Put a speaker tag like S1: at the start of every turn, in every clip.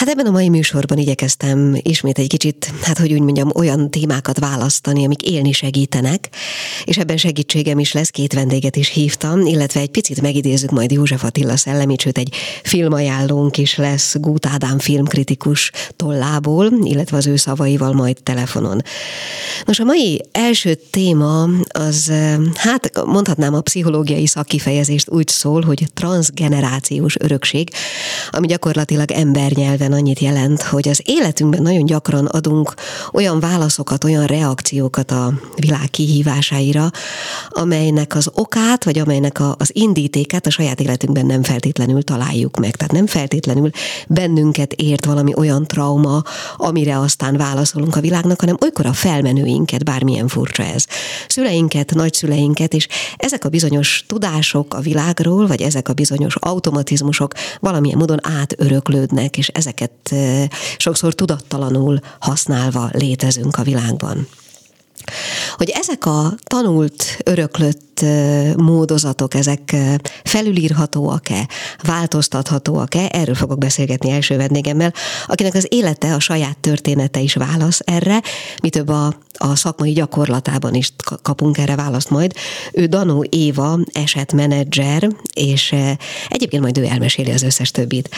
S1: Hát ebben a mai műsorban igyekeztem ismét egy kicsit, hát hogy úgy mondjam, olyan témákat választani, amik élni segítenek, és ebben segítségem is lesz, két vendéget is hívtam, illetve egy picit megidézzük majd József Attila szellemét, sőt egy filmajánlónk is lesz Gút Ádám filmkritikus tollából, illetve az ő szavaival majd telefonon. Nos, a mai első téma az, hát mondhatnám a pszichológiai szakkifejezést úgy szól, hogy transgenerációs örökség, ami gyakorlatilag embernyelven tulajdonképpen annyit jelent, hogy az életünkben nagyon gyakran adunk olyan válaszokat, olyan reakciókat a világ kihívásaira, amelynek az okát, vagy amelynek a, az indítékát a saját életünkben nem feltétlenül találjuk meg. Tehát nem feltétlenül bennünket ért valami olyan trauma, amire aztán válaszolunk a világnak, hanem olykor a felmenőinket, bármilyen furcsa ez. Szüleinket, nagyszüleinket, és ezek a bizonyos tudások a világról, vagy ezek a bizonyos automatizmusok valamilyen módon átöröklődnek, és ezek ezeket sokszor tudattalanul használva létezünk a világban. Hogy ezek a tanult, öröklött módozatok, ezek felülírhatóak-e, változtathatóak-e, erről fogok beszélgetni első vendégemmel, akinek az élete, a saját története is válasz erre, mi több a, a szakmai gyakorlatában is kapunk erre választ majd. Ő Danó Éva, esetmenedzser, és egyébként majd ő elmeséli az összes többit.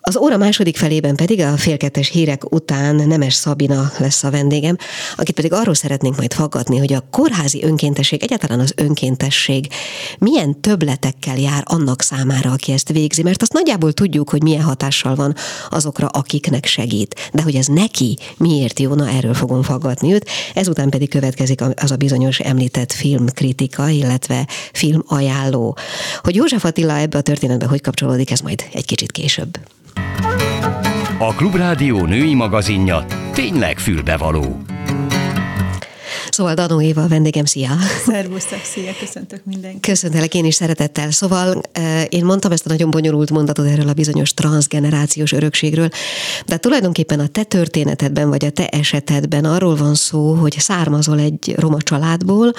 S1: Az óra második felében pedig a félkettes hírek után Nemes Szabina lesz a vendégem, akit pedig arról szeretnénk majd faggatni, hogy a kórházi önkéntesség, egyáltalán az önkéntesség milyen töbletekkel jár annak számára, aki ezt végzi, mert azt nagyjából tudjuk, hogy milyen hatással van azokra, akiknek segít. De hogy ez neki miért jó, na erről fogom faggatni őt. Ezután pedig következik az a bizonyos említett filmkritika, illetve filmajánló. Hogy József Attila ebbe a történetbe hogy kapcsolódik, ez majd egy kicsit később.
S2: A Klubrádió női magazinja tényleg fülbevaló.
S1: Szóval Danó Éva vendégem, szia!
S3: Szervusztok, szia, köszöntök mindenkit!
S1: Köszöntelek én is szeretettel. Szóval én mondtam ezt a nagyon bonyolult mondatot erről a bizonyos transgenerációs örökségről, de tulajdonképpen a te történetedben, vagy a te esetedben arról van szó, hogy származol egy roma családból,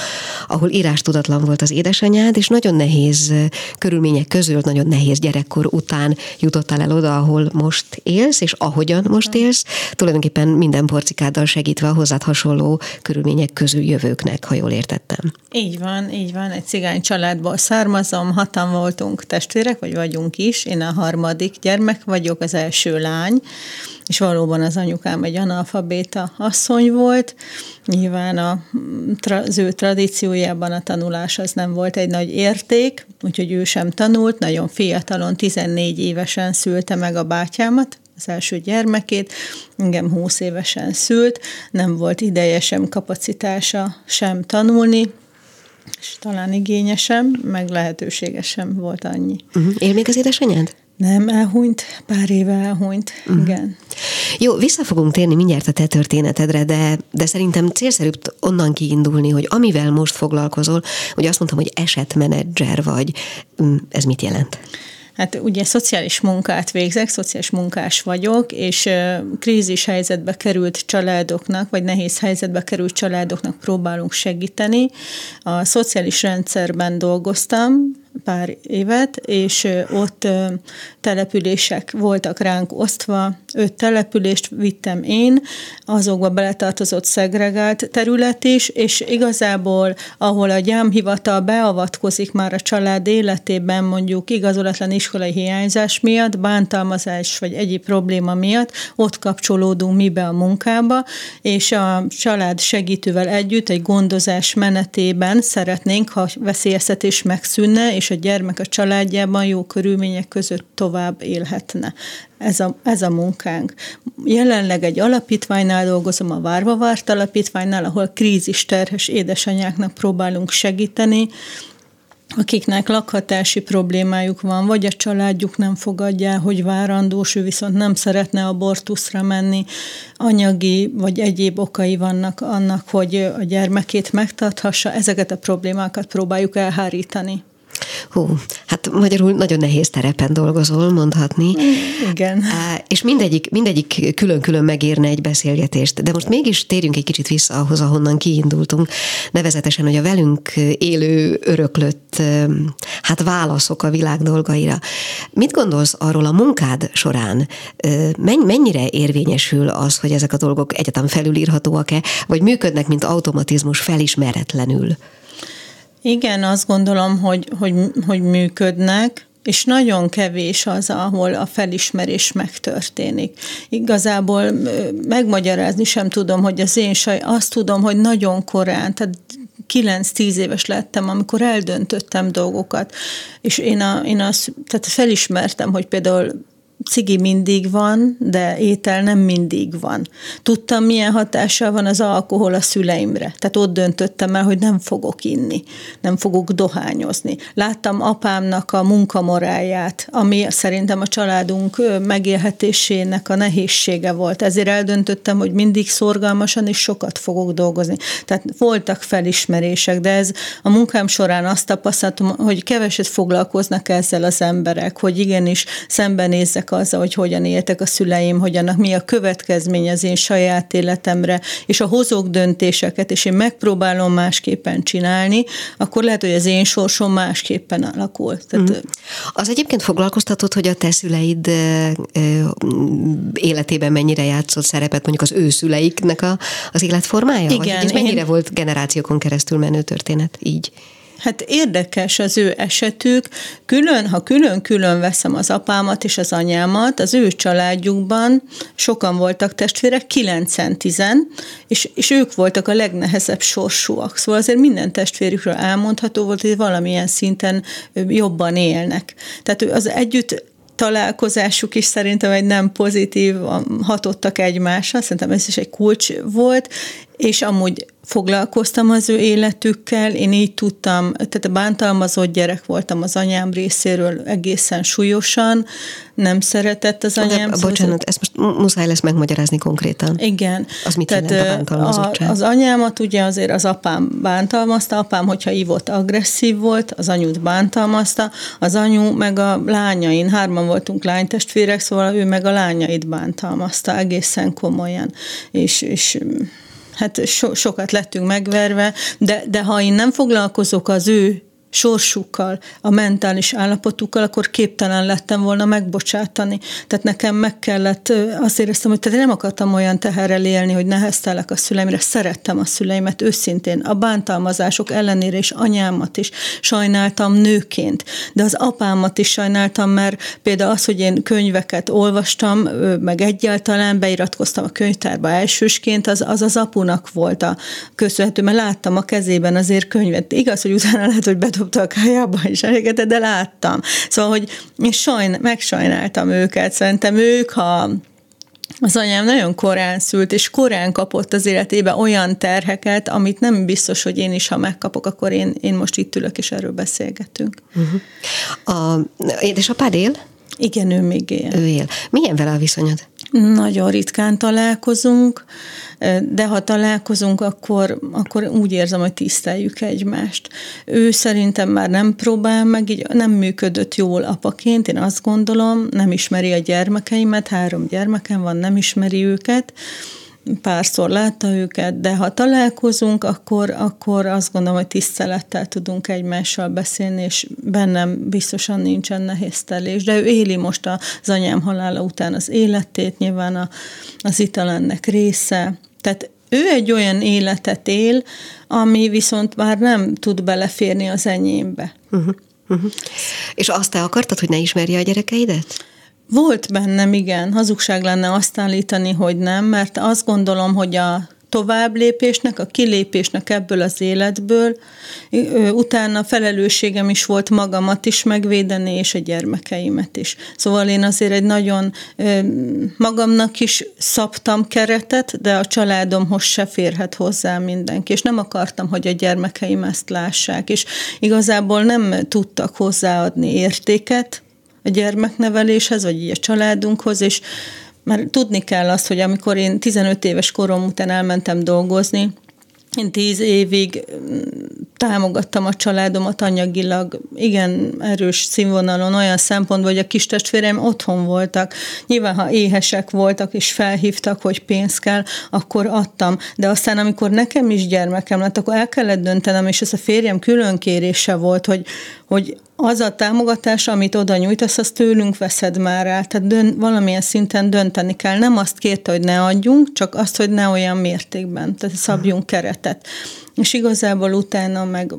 S1: ahol írás tudatlan volt az édesanyád, és nagyon nehéz körülmények közül, nagyon nehéz gyerekkor után jutottál el oda, ahol most élsz, és ahogyan most élsz, tulajdonképpen minden porcikáddal segítve a hozzád hasonló körülmények közül jövőknek, ha jól értettem.
S3: Így van, így van. Egy cigány családból származom, hatan voltunk testvérek, vagy vagyunk is. Én a harmadik gyermek vagyok, az első lány, és valóban az anyukám egy analfabéta asszony volt. Nyilván a, az ő tradíciójában a tanulás az nem volt egy nagy érték, úgyhogy ő sem tanult, nagyon fiatalon, 14 évesen szülte meg a bátyámat, az első gyermekét, engem 20 évesen szült, nem volt ideje sem kapacitása sem tanulni, és talán igényesem, meg lehetősége sem volt annyi.
S1: Uh-huh. Él még az édesanyád?
S3: Nem, elhunyt, pár éve elhunyt, uh-huh. igen.
S1: Jó, vissza fogunk térni mindjárt a te történetedre, de, de szerintem célszerűbb onnan kiindulni, hogy amivel most foglalkozol, hogy azt mondtam, hogy esetmenedzser vagy, mm, ez mit jelent?
S3: Hát ugye szociális munkát végzek, szociális munkás vagyok, és krízis helyzetbe került családoknak, vagy nehéz helyzetbe került családoknak próbálunk segíteni. A szociális rendszerben dolgoztam, pár évet, és ott települések voltak ránk osztva, öt települést vittem én, azokba beletartozott szegregált terület is, és igazából, ahol a gyámhivatal beavatkozik már a család életében, mondjuk igazolatlan iskolai hiányzás miatt, bántalmazás vagy egyéb probléma miatt, ott kapcsolódunk mi be a munkába, és a család segítővel együtt egy gondozás menetében szeretnénk, ha veszélyeztetés megszűnne, és a gyermek a családjában jó körülmények között tovább élhetne. Ez a, ez a munkánk. Jelenleg egy alapítványnál dolgozom, a Várva Várt alapítványnál, ahol krízis terhes édesanyáknak próbálunk segíteni, akiknek lakhatási problémájuk van, vagy a családjuk nem fogadja, hogy várandós, ő viszont nem szeretne abortuszra menni, anyagi vagy egyéb okai vannak annak, hogy a gyermekét megtarthassa, ezeket a problémákat próbáljuk elhárítani.
S1: Hú, hát magyarul nagyon nehéz terepen dolgozol, mondhatni.
S3: Igen.
S1: És mindegyik, mindegyik külön-külön megérne egy beszélgetést. De most mégis térjünk egy kicsit vissza ahhoz, ahonnan kiindultunk. Nevezetesen, hogy a velünk élő, öröklött hát válaszok a világ dolgaira. Mit gondolsz arról a munkád során? Mennyire érvényesül az, hogy ezek a dolgok egyetem felülírhatóak-e, vagy működnek, mint automatizmus felismeretlenül?
S3: Igen, azt gondolom, hogy, hogy, hogy működnek, és nagyon kevés az, ahol a felismerés megtörténik. Igazából megmagyarázni sem tudom, hogy az én saj, azt tudom, hogy nagyon korán, tehát 9-10 éves lettem, amikor eldöntöttem dolgokat, és én, a, én azt, tehát felismertem, hogy például cigi mindig van, de étel nem mindig van. Tudtam, milyen hatással van az alkohol a szüleimre. Tehát ott döntöttem el, hogy nem fogok inni, nem fogok dohányozni. Láttam apámnak a munkamoráját, ami szerintem a családunk megélhetésének a nehézsége volt. Ezért eldöntöttem, hogy mindig szorgalmasan és sokat fogok dolgozni. Tehát voltak felismerések, de ez a munkám során azt tapasztaltam, hogy keveset foglalkoznak ezzel az emberek, hogy igenis szembenézzek azzal, hogy hogyan éltek a szüleim, hogy annak mi a következmény az én saját életemre, és a hozók döntéseket, és én megpróbálom másképpen csinálni, akkor lehet, hogy az én sorsom másképpen alakul. Tehát, mm.
S1: Az egyébként foglalkoztatott, hogy a te szüleid életében mennyire játszott szerepet mondjuk az ő szüleiknek a, az életformája? Igen. Vagy ez mennyire én... volt generációkon keresztül menő történet így?
S3: Hát érdekes az ő esetük. Külön, ha külön-külön veszem az apámat és az anyámat, az ő családjukban sokan voltak testvérek, kilencen tizen, és, és ők voltak a legnehezebb sorsúak. Szóval azért minden testvérükről elmondható volt, hogy valamilyen szinten jobban élnek. Tehát az együtt találkozásuk is szerintem egy nem pozitív, hatottak egymásra, szerintem ez is egy kulcs volt, és amúgy foglalkoztam az ő életükkel, én így tudtam, tehát a bántalmazott gyerek voltam az anyám részéről egészen súlyosan, nem szeretett az anyám.
S1: De, bocsánat, ezt most muszáj lesz megmagyarázni konkrétan.
S3: Igen.
S1: Az mit tehát jelent a bántalmazottság?
S3: A, az anyámat ugye azért az apám bántalmazta, apám, hogyha ívott, agresszív volt, az anyút bántalmazta, az anyu meg a lányain, hárman voltunk lánytestvérek, szóval ő meg a lányait bántalmazta egészen komolyan. És, és hát so, sokat lettünk megverve, de, de ha én nem foglalkozok az ő sorsukkal, a mentális állapotukkal, akkor képtelen lettem volna megbocsátani. Tehát nekem meg kellett, azt éreztem, hogy tehát nem akartam olyan teherrel élni, hogy neheztelek a szüleimre, szerettem a szüleimet őszintén. A bántalmazások ellenére is anyámat is sajnáltam nőként, de az apámat is sajnáltam, mert például az, hogy én könyveket olvastam, meg egyáltalán beiratkoztam a könyvtárba elsősként, az az, az apunak volt a köszönhető, mert láttam a kezében azért könyvet. Igaz, hogy utána lehet, hogy bedobtam a kájába is elégetett, de láttam. Szóval, hogy én sajn, megsajnáltam őket. Szerintem ők, ha az anyám nagyon korán szült, és korán kapott az életébe olyan terheket, amit nem biztos, hogy én is, ha megkapok, akkor én, én most itt ülök, és erről beszélgetünk.
S1: Uh-huh. A édesapád él?
S3: Igen, ő még él.
S1: Ő él. Milyen vele a viszonyod?
S3: Nagyon ritkán találkozunk, de ha találkozunk, akkor, akkor úgy érzem, hogy tiszteljük egymást. Ő szerintem már nem próbál meg, így nem működött jól apaként, én azt gondolom, nem ismeri a gyermekeimet, három gyermekem van, nem ismeri őket, párszor látta őket, de ha találkozunk, akkor, akkor azt gondolom, hogy tisztelettel tudunk egymással beszélni, és bennem biztosan nincsen nehéztelés. De ő éli most az anyám halála után az életét, nyilván a, az ital ennek része. Tehát ő egy olyan életet él, ami viszont már nem tud beleférni az enyémbe. Uh-huh.
S1: Uh-huh. És azt te akartad, hogy ne ismerje a gyerekeidet?
S3: Volt bennem, igen. Hazugság lenne azt állítani, hogy nem, mert azt gondolom, hogy a tovább lépésnek, a kilépésnek ebből az életből, utána felelősségem is volt magamat is megvédeni, és a gyermekeimet is. Szóval én azért egy nagyon magamnak is szabtam keretet, de a családomhoz se férhet hozzá mindenki, és nem akartam, hogy a gyermekeim ezt lássák, és igazából nem tudtak hozzáadni értéket, a gyermekneveléshez, vagy így a családunkhoz, és már tudni kell azt, hogy amikor én 15 éves korom után elmentem dolgozni, én tíz évig mm, támogattam a családomat anyagilag, igen erős színvonalon, olyan szempontból, hogy a kis testvérem otthon voltak. Nyilván, ha éhesek voltak és felhívtak, hogy pénz kell, akkor adtam. De aztán, amikor nekem is gyermekem lett, akkor el kellett döntenem, és ez a férjem külön kérése volt, hogy, hogy az a támogatás, amit oda nyújtasz, azt tőlünk veszed már el. Tehát dön, valamilyen szinten dönteni kell. Nem azt kérte, hogy ne adjunk, csak azt, hogy ne olyan mértékben. Tehát szabjunk keretet. És igazából utána meg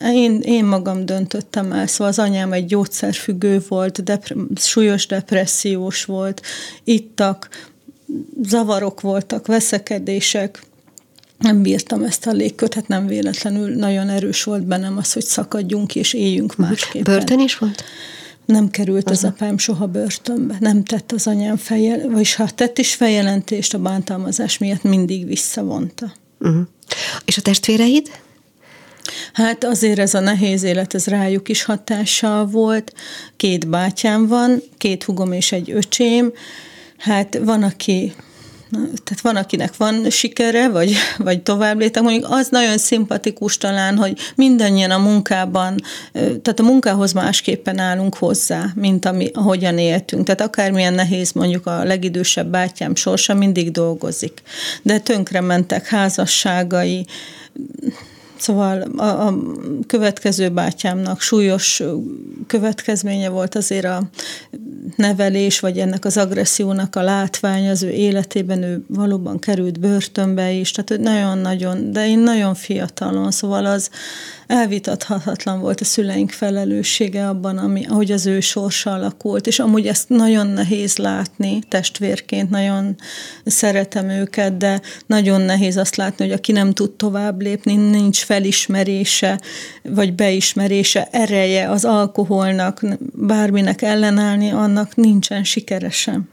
S3: én, én magam döntöttem el, szóval az anyám egy gyógyszerfüggő volt, depre, súlyos depressziós volt, ittak, zavarok voltak, veszekedések, nem bírtam ezt a légkört, hát nem véletlenül nagyon erős volt bennem az, hogy szakadjunk és éljünk másképpen.
S1: Börtön is volt?
S3: Nem került az apám soha börtönbe, nem tett az anyám fejjel, vagyis ha tett is feljelentést a bántalmazás miatt, mindig visszavonta.
S1: Uh-huh. És a testvéreid?
S3: Hát azért ez a nehéz élet, ez rájuk is hatással volt. Két bátyám van, két hugom és egy öcsém. Hát van, aki tehát van, akinek van sikere, vagy, vagy tovább létek. Mondjuk az nagyon szimpatikus talán, hogy mindannyian a munkában, tehát a munkához másképpen állunk hozzá, mint ami, ahogyan éltünk. Tehát akármilyen nehéz mondjuk a legidősebb bátyám sorsa, mindig dolgozik. De tönkre mentek házasságai, Szóval a, a következő bátyámnak súlyos következménye volt azért a nevelés, vagy ennek az agressziónak a látvány az ő életében, ő valóban került börtönbe is, tehát nagyon-nagyon, de én nagyon fiatalon, szóval az elvitathatatlan volt a szüleink felelőssége abban, ami, ahogy az ő sorsa alakult, és amúgy ezt nagyon nehéz látni testvérként, nagyon szeretem őket, de nagyon nehéz azt látni, hogy aki nem tud tovább lépni, nincs felismerése, vagy beismerése, ereje az alkoholnak, bárminek ellenállni, annak nincsen sikeresen.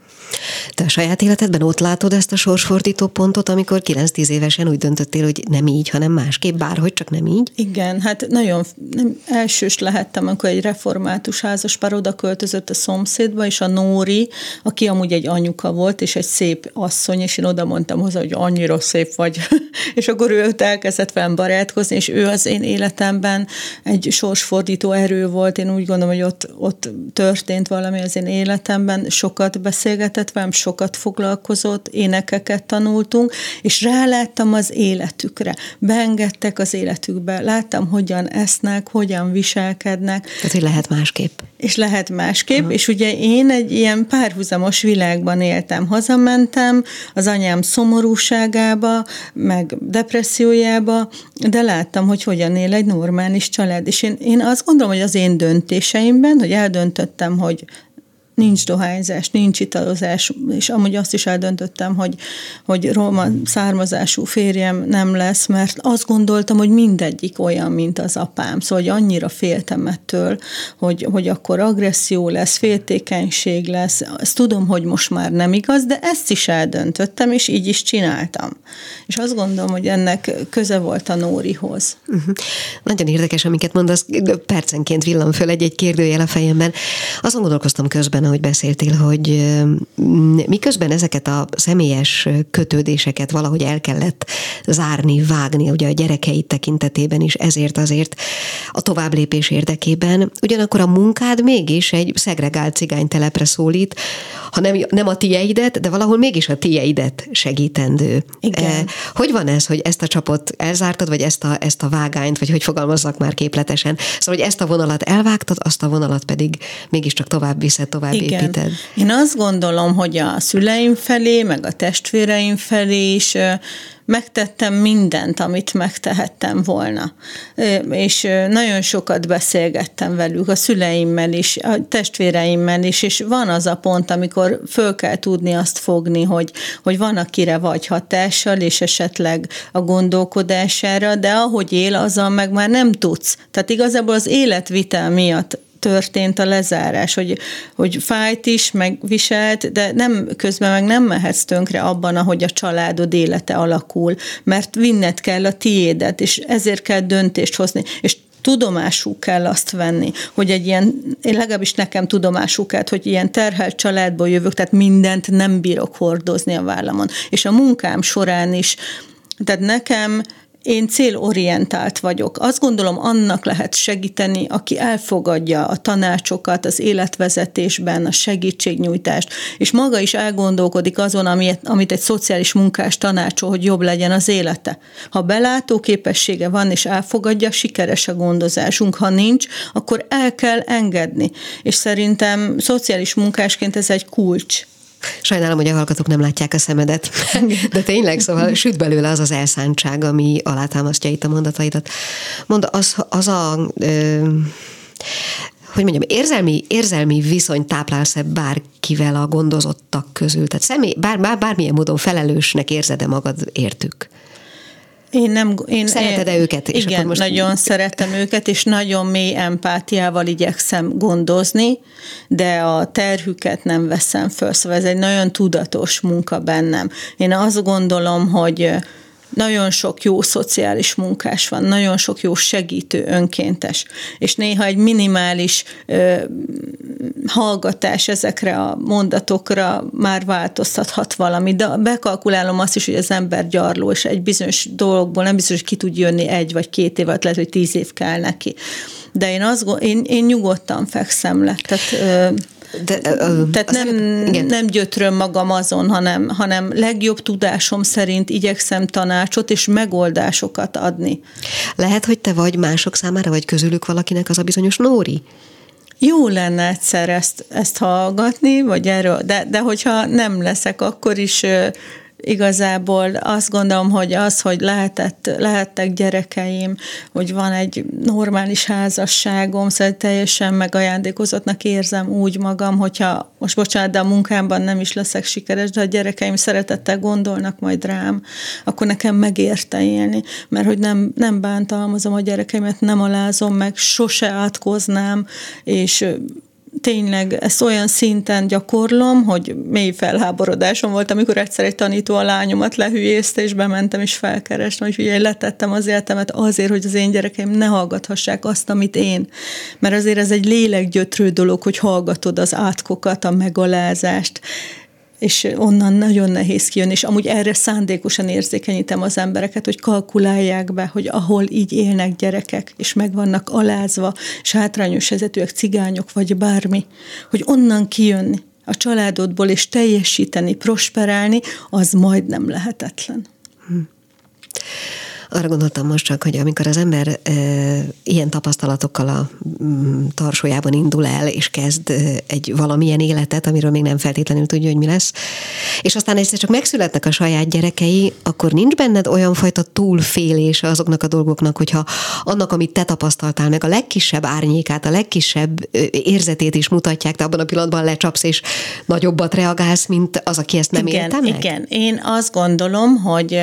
S1: Te a saját életedben ott látod ezt a sorsfordító pontot, amikor 9-10 évesen úgy döntöttél, hogy nem így, hanem másképp, bárhogy csak nem így?
S3: Igen, hát nagyon nem, elsős lehettem, amikor egy református házaspár oda költözött a szomszédba, és a Nóri, aki amúgy egy anyuka volt, és egy szép asszony, és én oda mondtam hozzá, hogy annyira szép vagy. és akkor ő elkezdett velem barátkozni, és ő az én életemben egy sorsfordító erő volt. Én úgy gondolom, hogy ott, ott történt valami az én életemben, sokat beszélget beszélgetett velem, sokat foglalkozott, énekeket tanultunk, és ráláttam az életükre. Beengedtek az életükbe, láttam, hogyan esznek, hogyan viselkednek.
S1: Tehát, hogy lehet másképp.
S3: És lehet másképp, uh-huh. és ugye én egy ilyen párhuzamos világban éltem. Hazamentem az anyám szomorúságába, meg depressziójába, de láttam, hogy hogyan él egy normális család. És én, én azt gondolom, hogy az én döntéseimben, hogy eldöntöttem, hogy nincs dohányzás, nincs italozás, és amúgy azt is eldöntöttem, hogy, hogy roma származású férjem nem lesz, mert azt gondoltam, hogy mindegyik olyan, mint az apám. Szóval, hogy annyira féltem ettől, hogy, hogy akkor agresszió lesz, féltékenység lesz. Ezt tudom, hogy most már nem igaz, de ezt is eldöntöttem, és így is csináltam. És azt gondolom, hogy ennek köze volt a Nórihoz.
S1: Uh-huh. Nagyon érdekes, amiket mondasz, percenként villam föl egy-egy kérdőjel a fejemben. Azon gondolkoztam közben, ahogy beszéltél, hogy miközben ezeket a személyes kötődéseket valahogy el kellett zárni, vágni, ugye a gyerekeid tekintetében is ezért azért a továbblépés érdekében, ugyanakkor a munkád mégis egy szegregált cigánytelepre szólít, ha nem, nem a tieidet, de valahol mégis a tieidet segítendő.
S3: Igen.
S1: Hogy van ez, hogy ezt a csapot elzártad, vagy ezt a, ezt a vágányt, vagy hogy fogalmazzak már képletesen? Szóval, hogy ezt a vonalat elvágtad, azt a vonalat pedig mégiscsak tovább viszed, tovább Igen.
S3: Én azt gondolom, hogy a szüleim felé, meg a testvéreim felé is megtettem mindent, amit megtehettem volna. És nagyon sokat beszélgettem velük, a szüleimmel is, a testvéreimmel is, és van az a pont, amikor föl kell tudni azt fogni, hogy, hogy van, akire vagy hatással, és esetleg a gondolkodására, de ahogy él, azzal meg már nem tudsz. Tehát igazából az életvitel miatt történt a lezárás, hogy, hogy fájt is, meg viselt, de nem, közben meg nem mehetsz tönkre abban, ahogy a családod élete alakul, mert vinned kell a tiédet, és ezért kell döntést hozni, és tudomású kell azt venni, hogy egy ilyen, én legalábbis nekem tudomású kell, hogy ilyen terhelt családból jövök, tehát mindent nem bírok hordozni a vállamon. És a munkám során is, tehát nekem én célorientált vagyok. Azt gondolom, annak lehet segíteni, aki elfogadja a tanácsokat az életvezetésben, a segítségnyújtást, és maga is elgondolkodik azon, amit, egy szociális munkás tanácsol, hogy jobb legyen az élete. Ha belátó képessége van, és elfogadja, sikeres a gondozásunk. Ha nincs, akkor el kell engedni. És szerintem szociális munkásként ez egy kulcs.
S1: Sajnálom, hogy a hallgatók nem látják a szemedet, de tényleg, szóval süt belőle az az elszántság, ami alátámasztja itt a mondataidat. Mond, az, az a... Ö, hogy mondjam, érzelmi, érzelmi viszony táplálsz-e bárkivel a gondozottak közül? Tehát személy, bár, bár, bármilyen módon felelősnek érzed-e magad értük?
S3: Én nem,
S1: én, Szereted-e őket?
S3: És igen, most... nagyon szeretem őket, és nagyon mély empátiával igyekszem gondozni, de a terhüket nem veszem föl, szóval ez egy nagyon tudatos munka bennem. Én azt gondolom, hogy nagyon sok jó szociális munkás van, nagyon sok jó segítő önkéntes, és néha egy minimális ö, hallgatás ezekre a mondatokra már változtathat valami, de bekalkulálom azt is, hogy az ember gyarló, és egy bizonyos dologból nem biztos, hogy ki tud jönni egy vagy két év, lehet, hogy tíz év kell neki. De én, azt, én, én nyugodtan fekszem le. Tehát, ö, de, ö, Tehát nem, igen. nem gyötröm magam azon, hanem, hanem legjobb tudásom szerint igyekszem tanácsot és megoldásokat adni.
S1: Lehet, hogy te vagy mások számára, vagy közülük valakinek az a bizonyos Nóri?
S3: Jó lenne egyszer ezt, ezt hallgatni, vagy erről, de, de hogyha nem leszek, akkor is igazából azt gondolom, hogy az, hogy lehetett, lehettek gyerekeim, hogy van egy normális házasságom, szóval teljesen megajándékozottnak érzem úgy magam, hogyha most bocsánat, de a munkámban nem is leszek sikeres, de a gyerekeim szeretettel gondolnak majd rám, akkor nekem megérte élni, mert hogy nem, nem bántalmazom a gyerekeimet, nem alázom meg, sose átkoznám, és tényleg ezt olyan szinten gyakorlom, hogy mély felháborodásom volt, amikor egyszer egy tanító a lányomat lehülyézte, és bementem, és felkerestem, hogy ugye letettem az életemet azért, hogy az én gyerekeim ne hallgathassák azt, amit én. Mert azért ez egy lélekgyötrő dolog, hogy hallgatod az átkokat, a megalázást, és onnan nagyon nehéz kijönni, és amúgy erre szándékosan érzékenyítem az embereket, hogy kalkulálják be, hogy ahol így élnek gyerekek, és meg vannak alázva, és hátrányos helyzetűek, cigányok, vagy bármi, hogy onnan kijönni a családodból, és teljesíteni, prosperálni, az majdnem lehetetlen. Hm.
S1: Arra gondoltam most csak, hogy amikor az ember e, ilyen tapasztalatokkal a mm, tarsójában indul el, és kezd egy valamilyen életet, amiről még nem feltétlenül tudja, hogy mi lesz, és aztán egyszer csak megszületnek a saját gyerekei, akkor nincs benned olyan fajta túlfélése azoknak a dolgoknak, hogyha annak, amit te tapasztaltál meg, a legkisebb árnyékát, a legkisebb érzetét is mutatják, te abban a pillanatban lecsapsz, és nagyobbat reagálsz, mint az, aki ezt nem
S3: igen,
S1: érte meg?
S3: Igen, én azt gondolom, hogy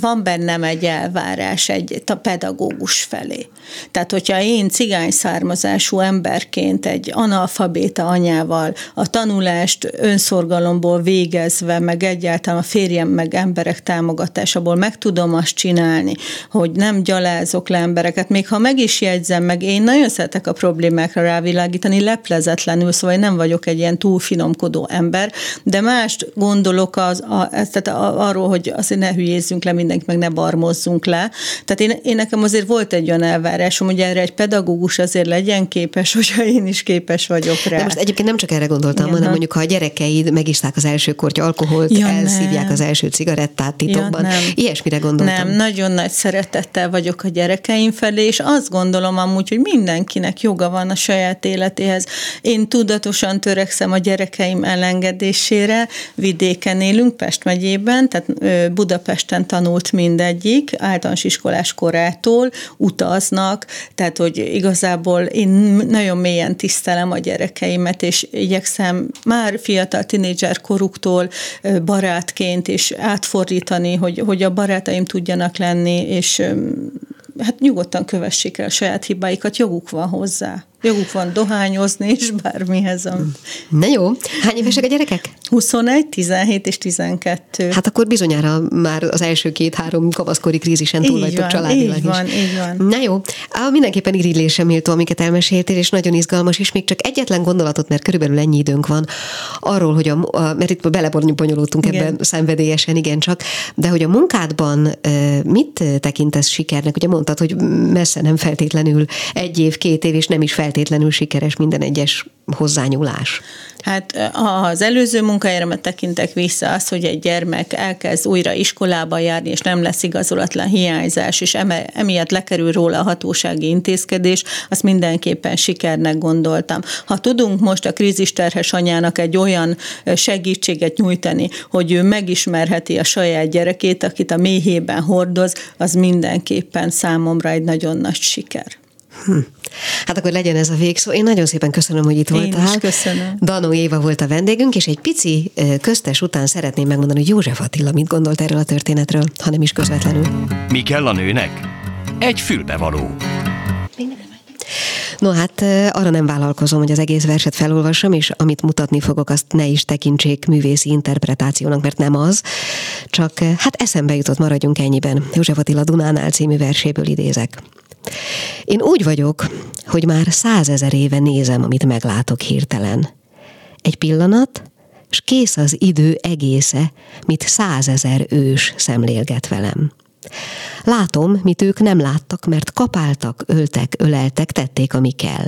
S3: van bennem egy elvárás egy a pedagógus felé. Tehát, hogyha én cigány származású emberként egy analfabéta anyával a tanulást önszorgalomból végezve, meg egyáltalán a férjem meg emberek támogatásából meg tudom azt csinálni, hogy nem gyalázok le embereket, még ha meg is jegyzem meg, én nagyon szeretek a problémákra rávilágítani, leplezetlenül, szóval én nem vagyok egy ilyen túl finomkodó ember, de mást gondolok az, a, tehát arról, hogy azért ne hülyézzünk le mindenkit, meg ne barmozzunk le. Tehát én, én nekem azért volt egy olyan elvárásom, hogy erre egy pedagógus azért legyen képes, hogyha én is képes vagyok rá.
S1: De most egyébként nem csak erre gondoltam, Igen, hanem mondjuk, ha a gyerekeid megiszták az első kortya alkoholt, ja, elszívják nem. az első cigarettát titokban. Ja, nem. Ilyesmire gondoltam.
S3: Nem, nagyon nagy szeretettel vagyok a gyerekeim felé, és azt gondolom amúgy, hogy mindenkinek joga van a saját életéhez. Én tudatosan törekszem a gyerekeim elengedésére, vidéken élünk, Pest megyében, tehát Budapesten tanult mindegyik, általános iskolás korától utaznak, tehát hogy igazából én nagyon mélyen tisztelem a gyerekeimet, és igyekszem már fiatal tinédzser koruktól barátként és átfordítani, hogy, hogy a barátaim tudjanak lenni, és hát nyugodtan kövessék el a saját hibáikat, joguk van hozzá. Joguk van dohányozni és bármihez.
S1: Na jó. Hány évesek a gyerekek?
S3: 21, 17 és 12.
S1: Hát akkor bizonyára már az első két-három kamaszkori krízisen túl vagytok családilag
S3: így van,
S1: is.
S3: így van.
S1: Na jó, Á, mindenképpen irigylésem méltó, amiket elmeséltél, és nagyon izgalmas, és még csak egyetlen gondolatot, mert körülbelül ennyi időnk van, arról, hogy a, a mert itt belebonyolultunk ebben szenvedélyesen, igencsak, de hogy a munkádban mit tekintesz sikernek? Ugye mondtad, hogy messze nem feltétlenül egy év, két év, és nem is feltétlenül sikeres minden egyes hozzányúlás.
S3: Hát az előző munkahelyemet tekintek vissza, az, hogy egy gyermek elkezd újra iskolába járni, és nem lesz igazolatlan hiányzás, és emiatt lekerül róla a hatósági intézkedés, azt mindenképpen sikernek gondoltam. Ha tudunk most a krízisterhes anyának egy olyan segítséget nyújtani, hogy ő megismerheti a saját gyerekét, akit a méhében hordoz, az mindenképpen számomra egy nagyon nagy siker.
S1: Hm. Hát akkor legyen ez a végszó. Én nagyon szépen köszönöm, hogy itt
S3: Én
S1: voltál.
S3: Is köszönöm.
S1: Danó Éva volt a vendégünk, és egy pici köztes után szeretném megmondani, hogy József Attila mit gondolt erről a történetről, ha nem is közvetlenül.
S2: Mi kell a nőnek? Egy fülbevaló.
S1: No hát arra nem vállalkozom, hogy az egész verset felolvassam, és amit mutatni fogok, azt ne is tekintsék művészi interpretációnak, mert nem az. Csak hát eszembe jutott, maradjunk ennyiben. József Attila Dunánál című verséből idézek. Én úgy vagyok, hogy már százezer éve nézem, amit meglátok hirtelen. Egy pillanat, s kész az idő egésze, mit százezer ős szemlélget velem. Látom, mit ők nem láttak, mert kapáltak, öltek, öleltek, tették, ami kell.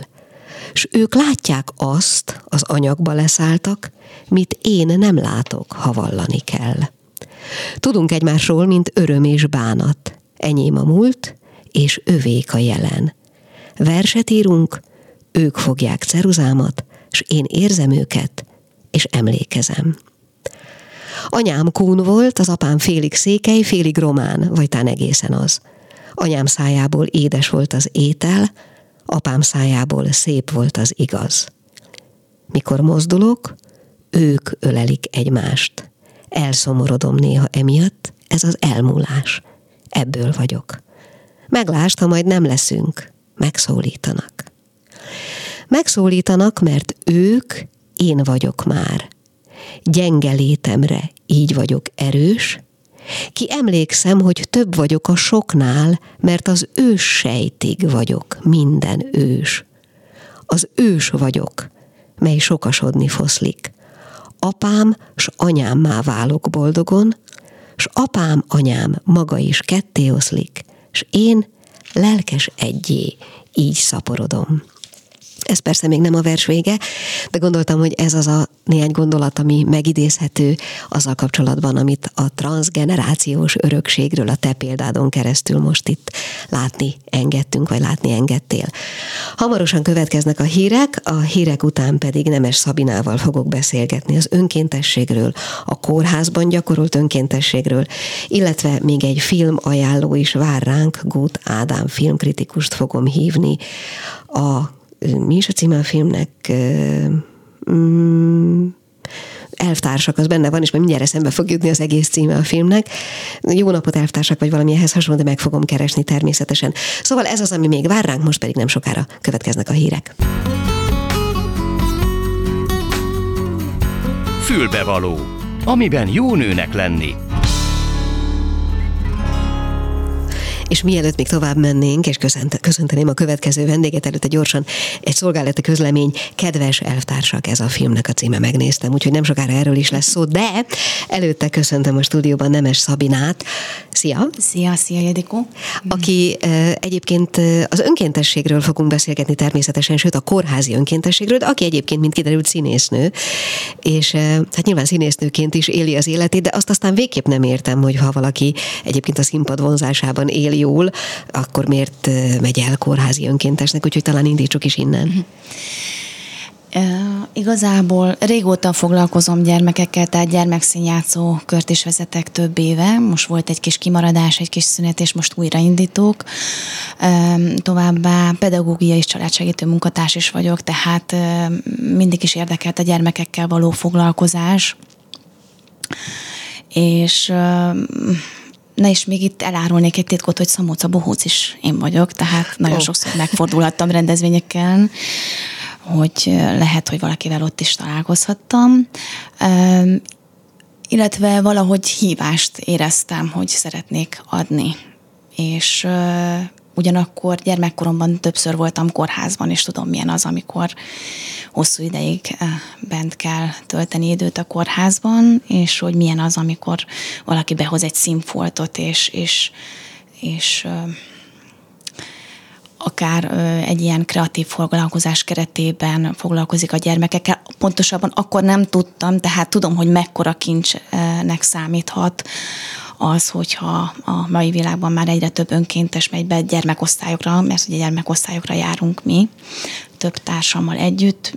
S1: S ők látják azt, az anyagba leszálltak, mit én nem látok, ha vallani kell. Tudunk egymásról, mint öröm és bánat. Enyém a múlt, és övék a jelen. Verset írunk, ők fogják ceruzámat, s én érzem őket, és emlékezem. Anyám kún volt, az apám félig székely, félig román, vagy tán egészen az. Anyám szájából édes volt az étel, apám szájából szép volt az igaz. Mikor mozdulok, ők ölelik egymást. Elszomorodom néha emiatt, ez az elmúlás. Ebből vagyok. Meglást, ha majd nem leszünk. Megszólítanak. Megszólítanak, mert ők én vagyok már. Gyenge létemre így vagyok erős, ki emlékszem, hogy több vagyok a soknál, mert az ős sejtig vagyok, minden ős. Az ős vagyok, mely sokasodni foszlik. Apám s anyámmá válok boldogon, s apám, anyám maga is ketté oszlik, s én lelkes egyé így szaporodom. Ez persze még nem a vers vége, de gondoltam, hogy ez az a néhány gondolat, ami megidézhető azzal kapcsolatban, amit a transgenerációs örökségről a te példádon keresztül most itt látni engedtünk, vagy látni engedtél. Hamarosan következnek a hírek, a hírek után pedig Nemes Szabinával fogok beszélgetni az önkéntességről, a kórházban gyakorolt önkéntességről, illetve még egy film ajánló is vár ránk, Gut Ádám filmkritikust fogom hívni a mi is a címe a filmnek? Mm, elvtársak, az benne van, és majd mindjárt eszembe fog jutni az egész címe a filmnek. Jó napot, elvtársak, vagy valami ehhez hasonló, de meg fogom keresni természetesen. Szóval ez az, ami még vár ránk, most pedig nem sokára következnek a hírek.
S2: Fülbevaló, amiben jó nőnek lenni.
S1: És mielőtt még tovább mennénk, és köszönteném a következő vendéget, előtte gyorsan egy szolgálati közlemény, kedves elvtársak, ez a filmnek a címe, megnéztem, úgyhogy nem sokára erről is lesz szó, de előtte köszöntöm a stúdióban Nemes Szabinát. Szia!
S4: Szia, szia, Jedikó!
S1: Aki egyébként az önkéntességről fogunk beszélgetni természetesen, sőt a kórházi önkéntességről, de aki egyébként, mint kiderült, színésznő, és hát nyilván színésznőként is éli az életét, de azt aztán végképp nem értem, hogy ha valaki egyébként a színpad vonzásában éli jól, akkor miért megy el kórházi önkéntesnek, úgyhogy talán indítsuk is innen.
S4: Uh, igazából régóta foglalkozom gyermekekkel, tehát gyermekszínjátszó kört is vezetek több éve. Most volt egy kis kimaradás, egy kis szünet, és most újra indítok. Uh, továbbá pedagógia és családsegítő munkatárs is vagyok, tehát mindig is érdekelt a gyermekekkel való foglalkozás. És Na és még itt elárulnék egy titkot, hogy Szamóca Bohóc is én vagyok, tehát nagyon oh. sokszor megfordulhattam rendezvényekkel, hogy lehet, hogy valakivel ott is találkozhattam. Illetve valahogy hívást éreztem, hogy szeretnék adni. És Ugyanakkor gyermekkoromban többször voltam kórházban, és tudom, milyen az, amikor hosszú ideig eh, bent kell tölteni időt a kórházban, és hogy milyen az, amikor valaki behoz egy színfoltot, és, és, és akár egy ilyen kreatív foglalkozás keretében foglalkozik a gyermekekkel. Pontosabban akkor nem tudtam, tehát tudom, hogy mekkora kincsnek számíthat az, hogyha a mai világban már egyre több önkéntes megy be gyermekosztályokra, mert ugye gyermekosztályokra járunk mi, több társammal együtt,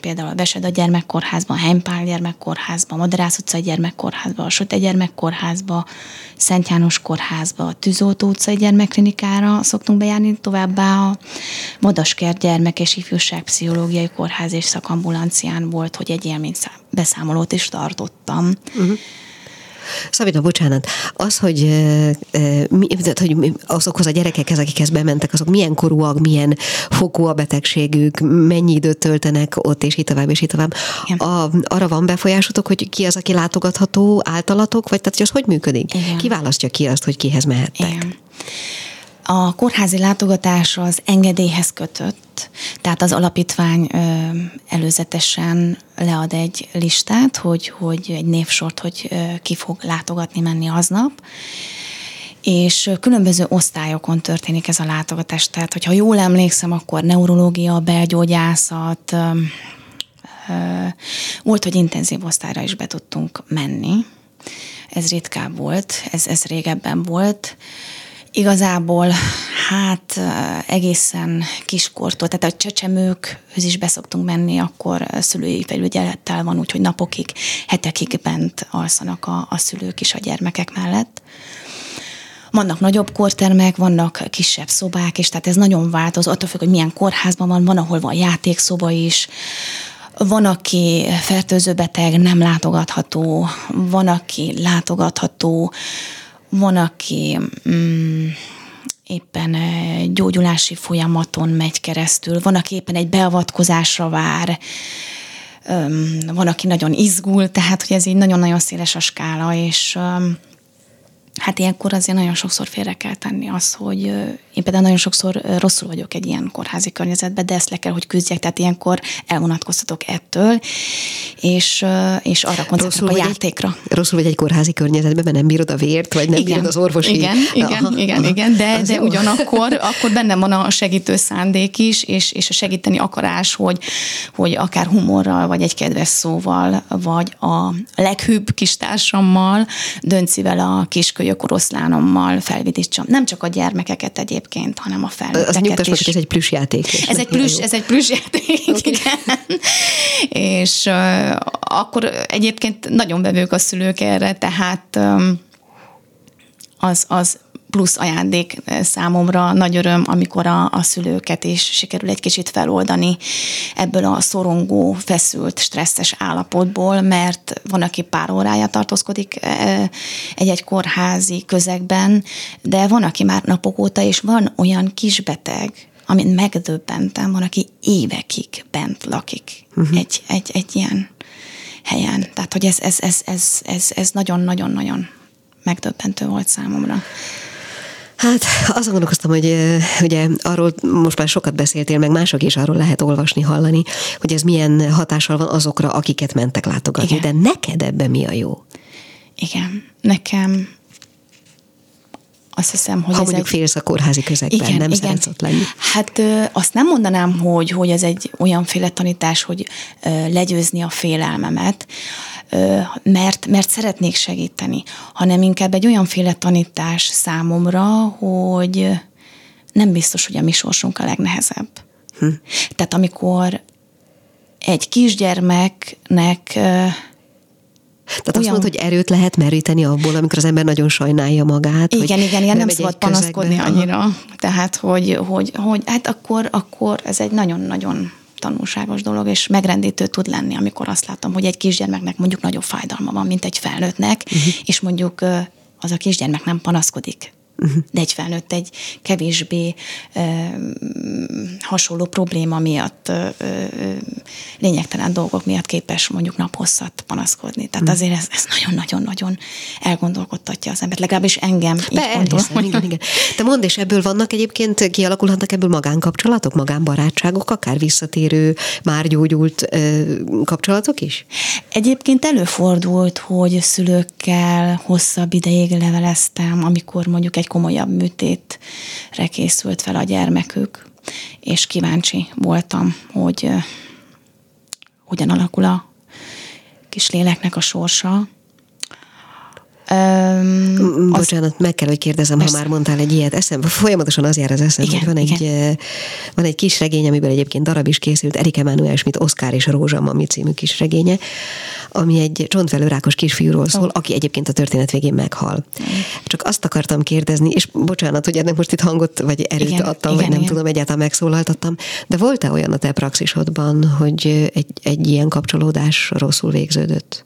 S4: például a Veseda gyermekkórházban, Heimpál gyermekkórházban, Madarász utcai gyermekkórházban, a Sote gyermekkórházban, Szent János kórházba, a Tűzoltó utcai gyermekklinikára szoktunk bejárni, továbbá a Madaskert gyermek és ifjúság pszichológiai kórház és szakambulancián volt, hogy egy élmény beszámolót is tartottam. Uh-huh
S1: Szabina, bocsánat, az, hogy, mi, hogy azokhoz a gyerekekhez, akikhez bementek, azok milyen korúak, milyen fokú a betegségük, mennyi időt töltenek ott, és így tovább, és így tovább. A, arra van befolyásotok, hogy ki az, aki látogatható általatok, vagy tehát, hogy az hogy működik? Igen. Ki választja ki azt, hogy kihez mehettek? Igen.
S4: A kórházi látogatás az engedélyhez kötött, tehát az alapítvány előzetesen lead egy listát, hogy, hogy egy névsort, hogy ki fog látogatni menni aznap, és különböző osztályokon történik ez a látogatás. Tehát, hogyha jól emlékszem, akkor neurológia, belgyógyászat, volt, hogy intenzív osztályra is be tudtunk menni. Ez ritkább volt, ez, ez régebben volt. Igazából hát egészen kiskortól, tehát a csecsemőkhöz is beszoktunk menni, akkor szülői felügyelettel van, úgyhogy napokig, hetekig bent alszanak a, a szülők is a gyermekek mellett. Vannak nagyobb kortermek, vannak kisebb szobák is, tehát ez nagyon változó, attól függ, hogy milyen kórházban van, van, ahol van játékszoba is, van, aki fertőző beteg, nem látogatható, van, aki látogatható, van, aki mm, éppen gyógyulási folyamaton megy keresztül, van, aki éppen egy beavatkozásra vár, van, aki nagyon izgul, tehát hogy ez így nagyon-nagyon széles a skála, és hát ilyenkor azért nagyon sokszor félre kell tenni az, hogy én például nagyon sokszor rosszul vagyok egy ilyen kórházi környezetben, de ezt le kell, hogy küzdjek, tehát ilyenkor elvonatkoztatok ettől, és, és arra koncentrálok a játékra.
S1: Egy, rosszul vagy egy kórházi környezetben, mert nem bírod a vért, vagy nem igen, bírod az orvosi...
S4: Igen, igen, aha, igen, aha, igen de, de ugyanakkor akkor bennem van a segítő szándék is, és, és a segíteni akarás, hogy, hogy akár humorral, vagy egy kedves szóval, vagy a leghűbb kis társammal, Döncivel a kiskölyök oroszlánommal felvidítsam. Nem csak a gyermekeket egyéb egyébként, hanem a felnőtteket
S1: Az nyugtass is. ez egy plusz játék.
S4: Ez egy plusz, ez egy plusz játék, okay. igen. és uh, akkor egyébként nagyon bevők a szülők erre, tehát um, az, az plusz ajándék eh, számomra nagy öröm, amikor a, a szülőket is sikerül egy kicsit feloldani ebből a szorongó, feszült, stresszes állapotból, mert van, aki pár órája tartózkodik eh, egy-egy kórházi közegben, de van, aki már napok óta, és van olyan kisbeteg, amit megdöbbentem, van, aki évekig bent lakik uh-huh. egy, egy, egy ilyen helyen. Tehát, hogy ez, ez, ez, ez, ez, ez nagyon-nagyon-nagyon megdöbbentő volt számomra.
S1: Hát azon gondolkoztam, hogy ugye arról most már sokat beszéltél, meg mások is arról lehet olvasni, hallani, hogy ez milyen hatással van azokra, akiket mentek látogatni. Igen. De neked ebben mi a jó?
S4: Igen, nekem azt hiszem, hogy
S1: ha ez mondjuk egy... félsz a kórházi közegben, igen, nem igen. szeretsz ott lenni.
S4: Hát ö, azt nem mondanám, hogy, hogy ez egy olyanféle tanítás, hogy ö, legyőzni a félelmemet, mert, mert szeretnék segíteni, hanem inkább egy olyanféle tanítás számomra, hogy nem biztos, hogy a mi sorsunk a legnehezebb. Hm. Tehát amikor egy kisgyermeknek
S1: tehát Olyan. azt mondod, hogy erőt lehet meríteni abból, amikor az ember nagyon sajnálja magát.
S4: Igen, hogy igen, igen, nem szabad panaszkodni annyira. Tehát, hogy, hogy, hogy hát akkor, akkor ez egy nagyon-nagyon tanulságos dolog, és megrendítő tud lenni, amikor azt látom, hogy egy kisgyermeknek mondjuk nagyobb fájdalma van, mint egy felnőttnek, uh-huh. és mondjuk az a kisgyermek nem panaszkodik de egy felnőtt egy kevésbé ö, hasonló probléma miatt, ö, ö, lényegtelen dolgok miatt képes mondjuk naphosszat panaszkodni. Tehát mm. azért ez, ez nagyon-nagyon-nagyon elgondolkodtatja az embert, legalábbis engem
S1: Persze, gondolom. Igen, igen. Te mondd, és ebből vannak egyébként, kialakulhatnak ebből magánkapcsolatok, magánbarátságok, akár visszatérő, már gyógyult ö, kapcsolatok is?
S4: Egyébként előfordult, hogy szülőkkel hosszabb ideig leveleztem, amikor mondjuk egy komolyabb műtétre készült fel a gyermekük, és kíváncsi voltam, hogy hogyan alakul a kis léleknek a sorsa.
S1: Um, Bocsánat, az... meg kell, hogy kérdezem, Persze. ha már mondtál egy ilyet. Eszembe, folyamatosan az jár az eszembe, hogy van egy, van egy kis regény, amiből egyébként darab is készült, Erik Emanuel Schmidt, Oscar és Rózsa Mami című kis regénye, ami egy csontvelőrákos kisfiúról szól, oh. aki egyébként a történet végén meghal. Mm. Csak azt akartam kérdezni, és bocsánat, hogy ennek most itt hangot vagy erőt igen, adtam, igen, vagy nem igen. tudom, egyáltalán megszólaltattam, de volt-e olyan a te praxisodban, hogy egy, egy ilyen kapcsolódás rosszul végződött?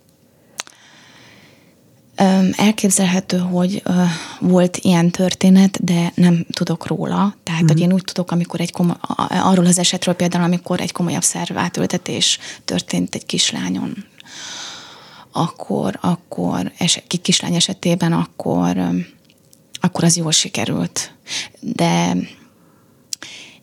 S4: Elképzelhető, hogy volt ilyen történet, de nem tudok róla. Tehát, mm. hogy mhm. én úgy tudok, amikor egy komoly, arról az esetről például, amikor egy komolyabb szerv átültetés történt egy kislányon, akkor, akkor es, kislány esetében, akkor, akkor az jól sikerült. De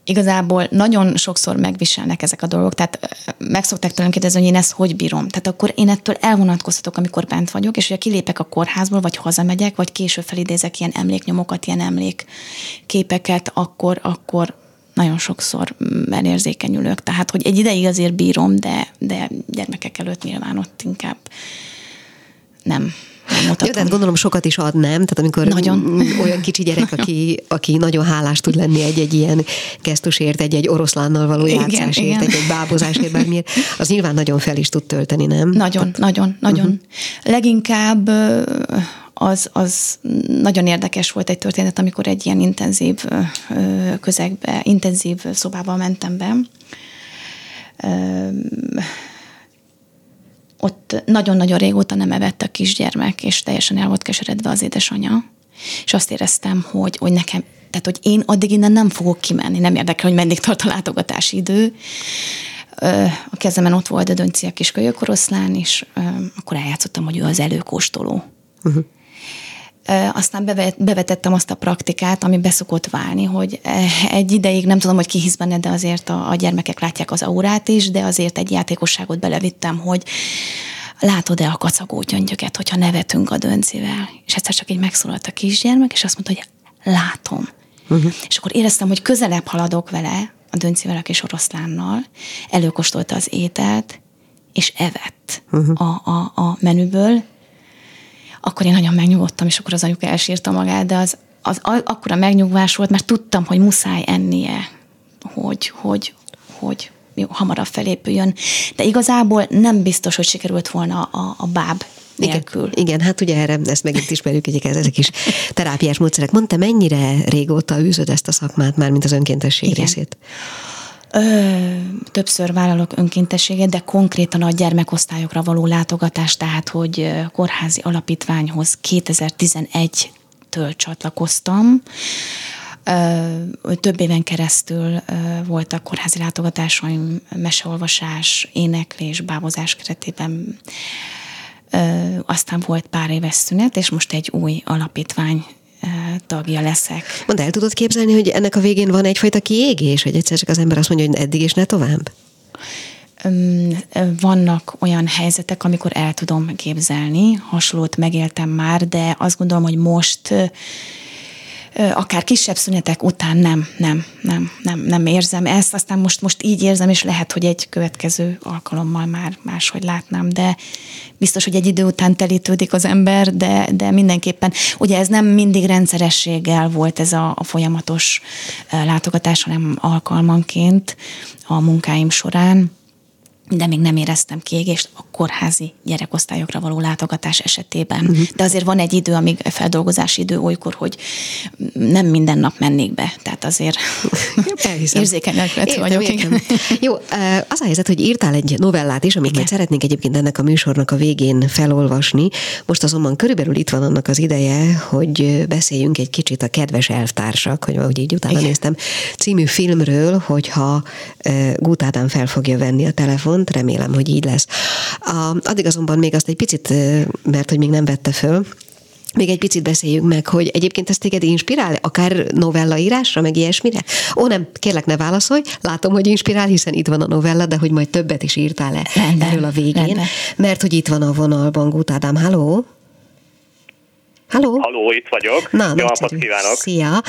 S4: igazából nagyon sokszor megviselnek ezek a dolgok, tehát meg szokták tőlem kérdezni, hogy én ezt hogy bírom. Tehát akkor én ettől elvonatkoztatok, amikor bent vagyok, és hogyha kilépek a kórházból, vagy hazamegyek, vagy később felidézek ilyen emléknyomokat, ilyen emlékképeket, akkor, akkor nagyon sokszor menérzékenyülök. Tehát, hogy egy ideig azért bírom, de, de gyermekek előtt nyilván ott inkább nem,
S1: Jó, tehát gondolom sokat is ad, nem? Tehát amikor nagyon. olyan kicsi gyerek, aki, aki nagyon hálás tud lenni egy-egy ilyen gesztusért, egy-egy oroszlánnal való igen, játszásért, egy-egy bábozásért, bármiért, az nyilván nagyon fel is tud tölteni, nem?
S4: Nagyon, tehát, nagyon, nagyon. Uh-huh. Leginkább az, az nagyon érdekes volt egy történet, amikor egy ilyen intenzív közegbe, intenzív szobába mentem be. Ott nagyon-nagyon régóta nem evett a kisgyermek, és teljesen el volt keseredve az édesanyja. És azt éreztem, hogy, hogy nekem, tehát hogy én addig innen nem fogok kimenni, nem érdekel, hogy meddig tart a látogatási idő. A kezemen ott volt a dönci a kis kölyökoroszlán, és akkor eljátszottam, hogy ő az előkóstoló. Uh-huh aztán bevetettem azt a praktikát, ami beszokott válni, hogy egy ideig nem tudom, hogy ki hisz benne, de azért a, a gyermekek látják az aurát is, de azért egy játékosságot belevittem, hogy látod-e a kacagó gyöngyöket, hogyha nevetünk a döncivel. És egyszer csak így megszólalt a kisgyermek, és azt mondta, hogy látom. Uh-huh. És akkor éreztem, hogy közelebb haladok vele, a döncivel, a kis oroszlánnal, előkóstolta az ételt, és evett uh-huh. a, a, a menüből, akkor én nagyon megnyugodtam, és akkor az anyuka elsírta magát, de az, az akkora megnyugvás volt, mert tudtam, hogy muszáj ennie, hogy, hogy, hogy jó, hamarabb felépüljön. De igazából nem biztos, hogy sikerült volna a, a báb nélkül.
S1: Igen, igen, hát ugye erre ezt megint ismerjük, egyik ezek is terápiás módszerek. Mondta, mennyire régóta űzöd ezt a szakmát, már mint az önkéntesség igen. részét?
S4: Ö, többször vállalok önkéntességet, de konkrétan a gyermekosztályokra való látogatás, tehát hogy kórházi alapítványhoz 2011-től csatlakoztam. Több éven keresztül voltak kórházi látogatásaim, meseolvasás, éneklés, bábozás keretében. Aztán volt pár éves szünet, és most egy új alapítvány tagja leszek.
S1: Mondd, el tudod képzelni, hogy ennek a végén van egyfajta kiégés, hogy egyszer csak az ember azt mondja, hogy eddig és ne tovább?
S4: Vannak olyan helyzetek, amikor el tudom képzelni, hasonlót megéltem már, de azt gondolom, hogy most akár kisebb szünetek után nem, nem, nem, nem, nem érzem ezt, aztán most, most így érzem, és lehet, hogy egy következő alkalommal már máshogy látnám, de biztos, hogy egy idő után telítődik az ember, de, de mindenképpen, ugye ez nem mindig rendszerességgel volt ez a, a folyamatos látogatás, hanem alkalmanként a munkáim során, de még nem éreztem kiégést a kórházi gyerekosztályokra való látogatás esetében. Uh-huh. De azért van egy idő, amíg feldolgozási idő olykor, hogy nem minden nap mennék be, tehát azért érzékeny vagyok. Értem.
S1: Jó, az a helyzet, hogy írtál egy novellát is, amiket szeretnénk egyébként ennek a műsornak a végén felolvasni. Most azonban körülbelül itt van annak az ideje, hogy beszéljünk egy kicsit a kedves elvtársak, hogy ahogy így utána Igen. néztem, című filmről, hogyha Gut Ádám fel fogja venni a telefon, pont, remélem, hogy így lesz. A, addig azonban még azt egy picit, mert hogy még nem vette föl, még egy picit beszéljünk meg, hogy egyébként ez téged inspirál, akár novella írásra, meg ilyesmire? Ó, nem, kérlek ne válaszolj, látom, hogy inspirál, hiszen itt van a novella, de hogy majd többet is írtál-e rendben, erről a végén, rendben. mert hogy itt van a vonalban Gut Ádám, halló? Halló?
S5: Halló, itt vagyok. Na, Jó napot kívánok.
S1: Szia.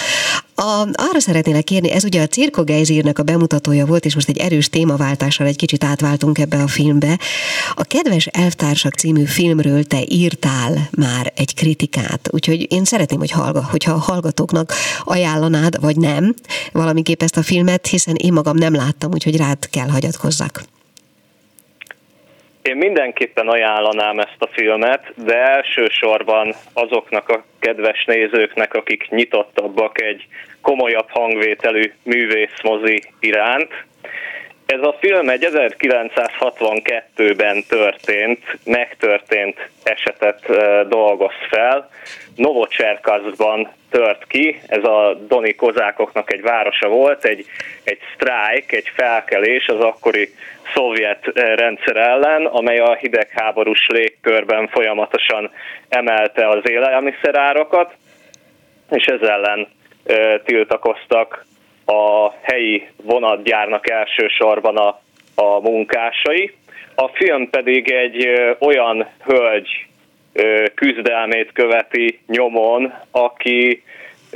S1: A, arra szeretnélek kérni, ez ugye a Cirko Geizírnek a bemutatója volt, és most egy erős témaváltással egy kicsit átváltunk ebbe a filmbe. A Kedves Elvtársak című filmről te írtál már egy kritikát, úgyhogy én szeretném, hogy hallga, hogyha a hallgatóknak ajánlanád, vagy nem, valamiképp ezt a filmet, hiszen én magam nem láttam, úgyhogy rád kell hagyatkozzak.
S5: Én mindenképpen ajánlanám ezt a filmet, de elsősorban azoknak a kedves nézőknek, akik nyitottabbak egy komolyabb hangvételű művészmozi iránt. Ez a film egy 1962-ben történt, megtörtént esetet dolgoz fel. Novocserkaszban tört ki, ez a Doni kozákoknak egy városa volt, egy, egy sztrájk, egy felkelés az akkori szovjet rendszer ellen, amely a hidegháborús légkörben folyamatosan emelte az élelmiszerárakat, és ez ellen tiltakoztak a helyi vonatgyárnak elsősorban a, a munkásai. A film pedig egy olyan hölgy küzdelmét követi nyomon, aki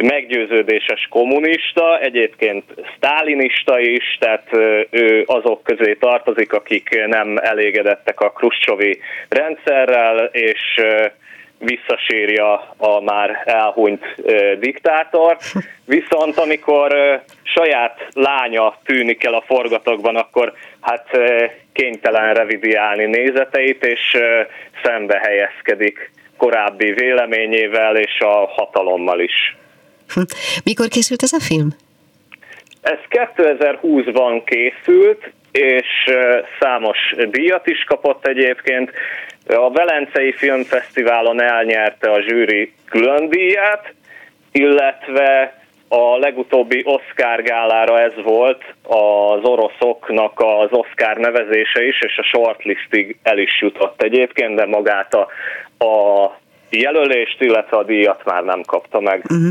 S5: meggyőződéses kommunista, egyébként sztálinista is, tehát ő azok közé tartozik, akik nem elégedettek a Kruscsovi rendszerrel, és visszasírja a már elhunyt diktátor. Viszont amikor saját lánya tűnik el a forgatokban, akkor hát kénytelen revidiálni nézeteit, és szembe helyezkedik korábbi véleményével és a hatalommal is.
S1: Hm. Mikor készült ez a film?
S5: Ez 2020-ban készült, és számos díjat is kapott egyébként. A Velencei Filmfesztiválon elnyerte a zsűri külön díjat, illetve a legutóbbi Oscar gálára ez volt az oroszoknak az Oscar nevezése is, és a shortlistig el is jutott egyébként, de magát a, a jelölést, illetve a díjat már nem kapta meg. Uh-huh.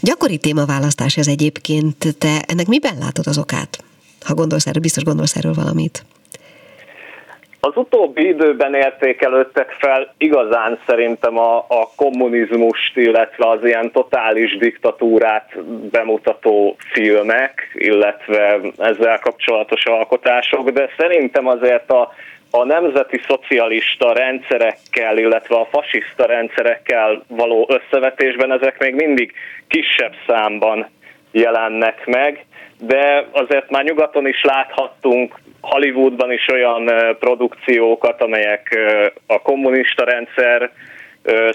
S1: Gyakori témaválasztás ez egyébként. Te ennek miben látod az okát? Ha gondolsz erről, biztos gondolsz erről valamit.
S5: Az utóbbi időben értékelődtek fel igazán szerintem a, a kommunizmust, illetve az ilyen totális diktatúrát bemutató filmek, illetve ezzel kapcsolatos alkotások, de szerintem azért a, a nemzeti szocialista rendszerekkel, illetve a fasiszta rendszerekkel való összevetésben ezek még mindig kisebb számban jelennek meg, de azért már nyugaton is láthattunk Hollywoodban is olyan produkciókat, amelyek a kommunista rendszer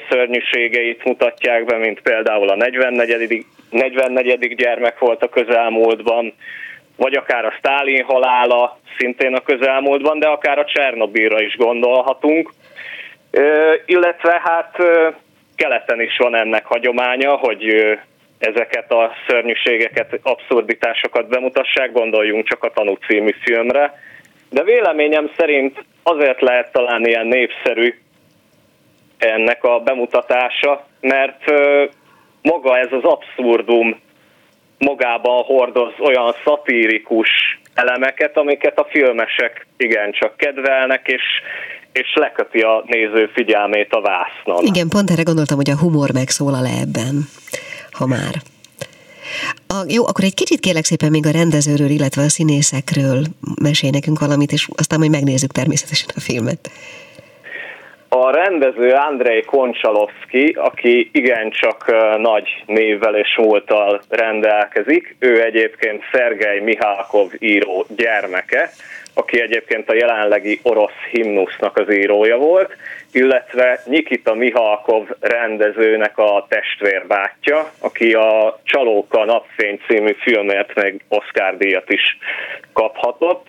S5: szörnyűségeit mutatják be, mint például a 44. 44. gyermek volt a közelmúltban, vagy akár a Stálin halála szintén a közelmúltban, de akár a Csernobilra is gondolhatunk. Illetve hát keleten is van ennek hagyománya, hogy ezeket a szörnyűségeket, abszurditásokat bemutassák, gondoljunk csak a Tanú című filmre. De véleményem szerint azért lehet talán ilyen népszerű ennek a bemutatása, mert maga ez az abszurdum magában hordoz olyan szatírikus elemeket, amiket a filmesek igencsak kedvelnek, és, és leköti a néző figyelmét a vásznon.
S1: Igen, pont erre gondoltam, hogy a humor megszólal ebben, ha már. A, jó, akkor egy kicsit kérlek szépen még a rendezőről, illetve a színészekről mesélj nekünk valamit, és aztán majd megnézzük természetesen a filmet.
S5: A rendező Andrei Koncsalovszki, aki igencsak nagy névvel és múlttal rendelkezik, ő egyébként Szergej Mihálkov író gyermeke, aki egyébként a jelenlegi orosz himnusznak az írója volt, illetve Nikita Mihalkov rendezőnek a testvérbátyja, aki a Csalóka napfény című filmért meg Oscar díjat is kaphatott.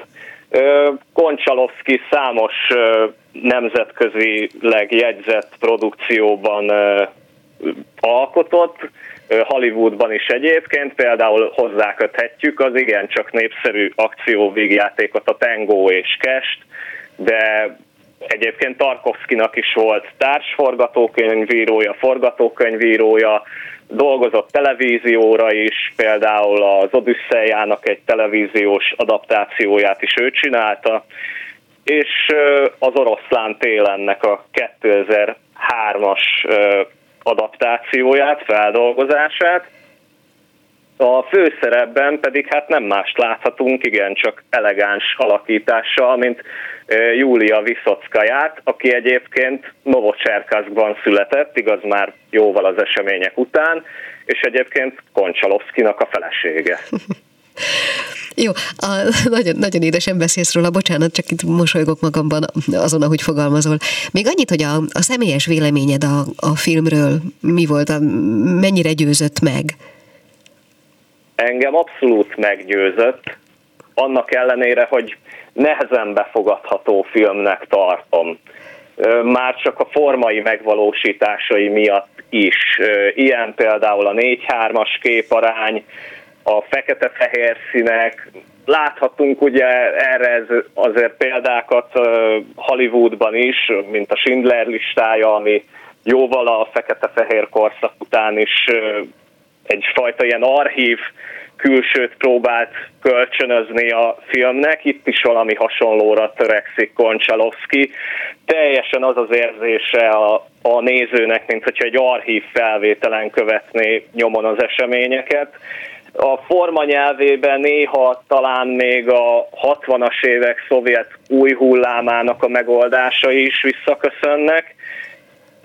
S5: Koncsalovszki számos nemzetközileg jegyzett produkcióban alkotott, Hollywoodban is egyébként, például hozzáköthetjük az igencsak népszerű akcióvégjátékot, a Tango és Kest, de egyébként Tarkovszkinak is volt társforgatókönyvírója, forgatókönyvírója, dolgozott televízióra is, például az Odüsszejának egy televíziós adaptációját is ő csinálta, és az Oroszlán télennek a 2003-as adaptációját, feldolgozását. A főszerepben pedig hát nem mást láthatunk, igen, csak elegáns alakítással, mint Júlia Viszockaját, aki egyébként Novocserkaszkban született, igaz már jóval az események után, és egyébként Koncsalovszkinak a felesége.
S1: Jó, a, nagyon, nagyon édesen beszélsz róla, bocsánat, csak itt mosolygok magamban azon, ahogy fogalmazol. Még annyit, hogy a, a személyes véleményed a, a filmről mi volt, a, mennyire győzött meg?
S5: Engem abszolút meggyőzött, annak ellenére, hogy nehezen befogadható filmnek tartom. Már csak a formai megvalósításai miatt is. Ilyen például a 4-3-as képarány, a fekete-fehér színek, láthatunk ugye erre azért példákat Hollywoodban is, mint a Schindler listája, ami jóval a fekete-fehér korszak után is egyfajta ilyen archív külsőt próbált kölcsönözni a filmnek, itt is valami hasonlóra törekszik Koncsalovszki. Teljesen az az érzése a, a nézőnek, mint hogyha egy archív felvételen követné nyomon az eseményeket. A forma nyelvében néha talán még a 60-as évek szovjet új hullámának a megoldása is visszaköszönnek,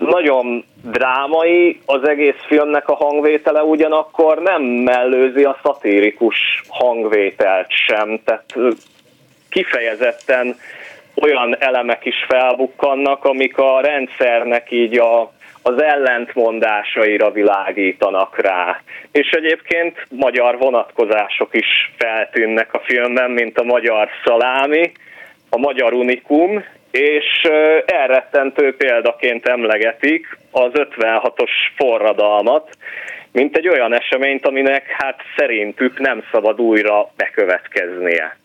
S5: nagyon drámai, az egész filmnek a hangvétele ugyanakkor nem mellőzi a szatirikus hangvételt sem, tehát kifejezetten olyan elemek is felbukkannak, amik a rendszernek így a, az ellentmondásaira világítanak rá. És egyébként magyar vonatkozások is feltűnnek a filmben, mint a magyar szalámi, a magyar unikum, és elrettentő példaként emlegetik az 56-os forradalmat, mint egy olyan eseményt, aminek hát szerintük nem szabad újra bekövetkeznie.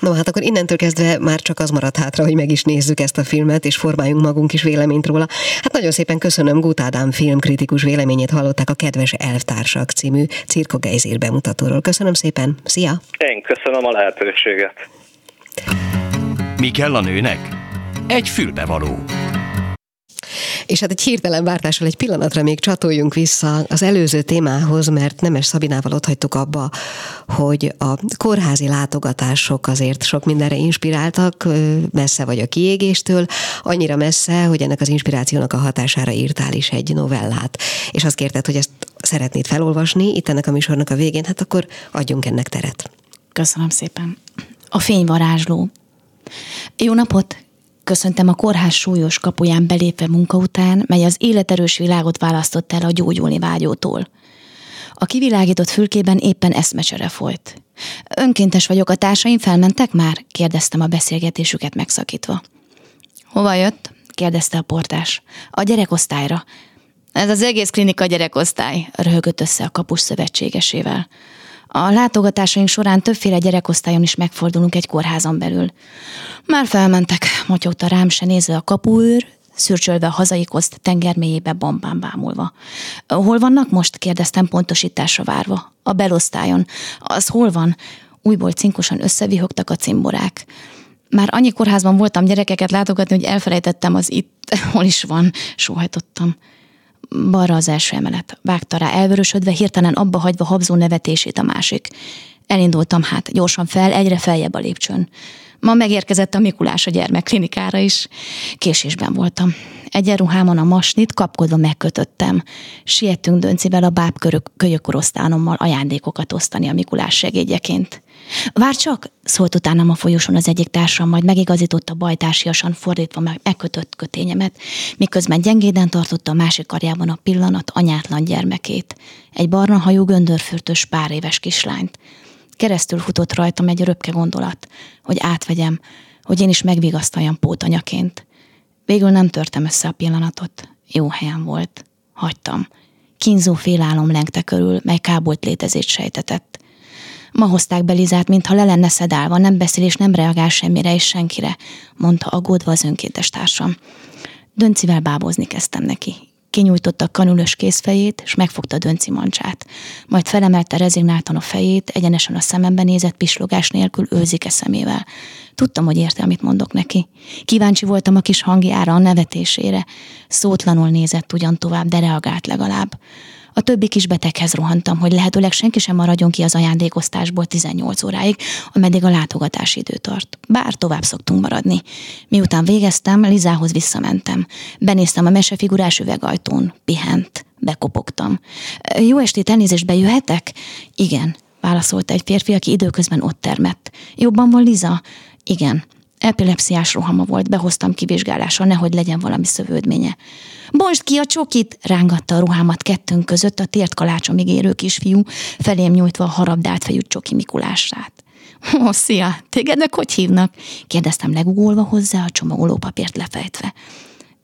S1: No, hát akkor innentől kezdve már csak az marad hátra, hogy meg is nézzük ezt a filmet, és formáljunk magunk is véleményt róla. Hát nagyon szépen köszönöm Gut Ádám filmkritikus véleményét hallották a Kedves Elvtársak című Cirko Geizér bemutatóról. Köszönöm szépen, szia!
S5: Én köszönöm a lehetőséget.
S2: Mi kell a nőnek? Egy fülbevaló.
S1: És hát egy hirtelen váltással egy pillanatra még csatoljunk vissza az előző témához, mert Nemes Szabinával ott hagytuk abba, hogy a kórházi látogatások azért sok mindenre inspiráltak, messze vagy a kiégéstől, annyira messze, hogy ennek az inspirációnak a hatására írtál is egy novellát. És azt kérted, hogy ezt szeretnéd felolvasni itt ennek a műsornak a végén, hát akkor adjunk ennek teret.
S4: Köszönöm szépen. A fényvarázsló. Jó napot! Köszöntem a kórház súlyos kapuján belépve munka után, mely az életerős világot választott el a gyógyulni vágyótól. A kivilágított fülkében éppen eszmecsere folyt. Önkéntes vagyok, a társaim felmentek már? kérdeztem a beszélgetésüket megszakítva. Hova jött? kérdezte a portás. A gyerekosztályra. Ez az egész klinika gyerekosztály, röhögött össze a kapus szövetségesével. A látogatásaink során többféle gyerekosztályon is megfordulunk egy kórházon belül. Már felmentek, motyogta rám se nézve a kapuőr, szürcsölve a hazai koszt tengermélyébe bombán bámulva. Hol vannak most? kérdeztem pontosításra várva. A belosztályon. Az hol van? Újból cinkosan összevihogtak a cimborák. Már annyi kórházban voltam gyerekeket látogatni, hogy elfelejtettem az itt, hol is van, sóhajtottam balra az első emelet. Vágta rá elvörösödve, hirtelen abba hagyva habzó nevetését a másik. Elindultam hát, gyorsan fel, egyre feljebb a lépcsőn. Ma megérkezett a Mikulás a gyermekklinikára is. Késésben voltam. Egyenruhámon a masnit kapkodva megkötöttem. Siettünk Döncivel a báb kölyökorosztánommal ajándékokat osztani a Mikulás segédjeként. Vár csak, szólt utánam a folyosón az egyik társam, majd megigazította bajtársiasan fordítva meg megkötött kötényemet, miközben gyengéden tartotta a másik karjában a pillanat anyátlan gyermekét, egy barna hajú göndörfürtös pár éves kislányt. Keresztül futott rajtam egy röpke gondolat, hogy átvegyem, hogy én is megvigasztaljam pótanyaként. Végül nem törtem össze a pillanatot. Jó helyen volt. Hagytam. Kínzó félálom lengte körül, mely kábolt létezét sejtetett. Ma hozták be Lizát, mintha le lenne szedálva, nem beszél és nem reagál semmire és senkire, mondta aggódva az önkéntes társam. Döncivel bábozni kezdtem neki. Kinyújtotta a kanulös kézfejét, és megfogta dönci mancsát. Majd felemelte rezignáltan a fejét, egyenesen a szemembe nézett pislogás nélkül őzike szemével. Tudtam, hogy érte, amit mondok neki. Kíváncsi voltam a kis hangjára, a nevetésére. Szótlanul nézett ugyan tovább, de reagált legalább. A többi kis beteghez rohantam, hogy lehetőleg senki sem maradjon ki az ajándékoztásból 18 óráig, ameddig a látogatási idő tart. Bár tovább szoktunk maradni. Miután végeztem, Lizához visszamentem. Benéztem a mesefigurás üvegajtón. Pihent. Bekopogtam. Jó estét, elnézést, bejöhetek? Igen, válaszolta egy férfi, aki időközben ott termett. Jobban van Liza? Igen. Epilepsziás rohama volt, behoztam kivizsgálásra, nehogy legyen valami szövődménye. Most ki a csokit, rángatta a ruhámat kettőnk között a tért kalácsomig érő kisfiú, felém nyújtva a harabdált fejű csoki Mikulását. Ó, oh, szia, tégednek hogy hívnak? kérdeztem legugolva hozzá, a csomagolópapírt lefejtve.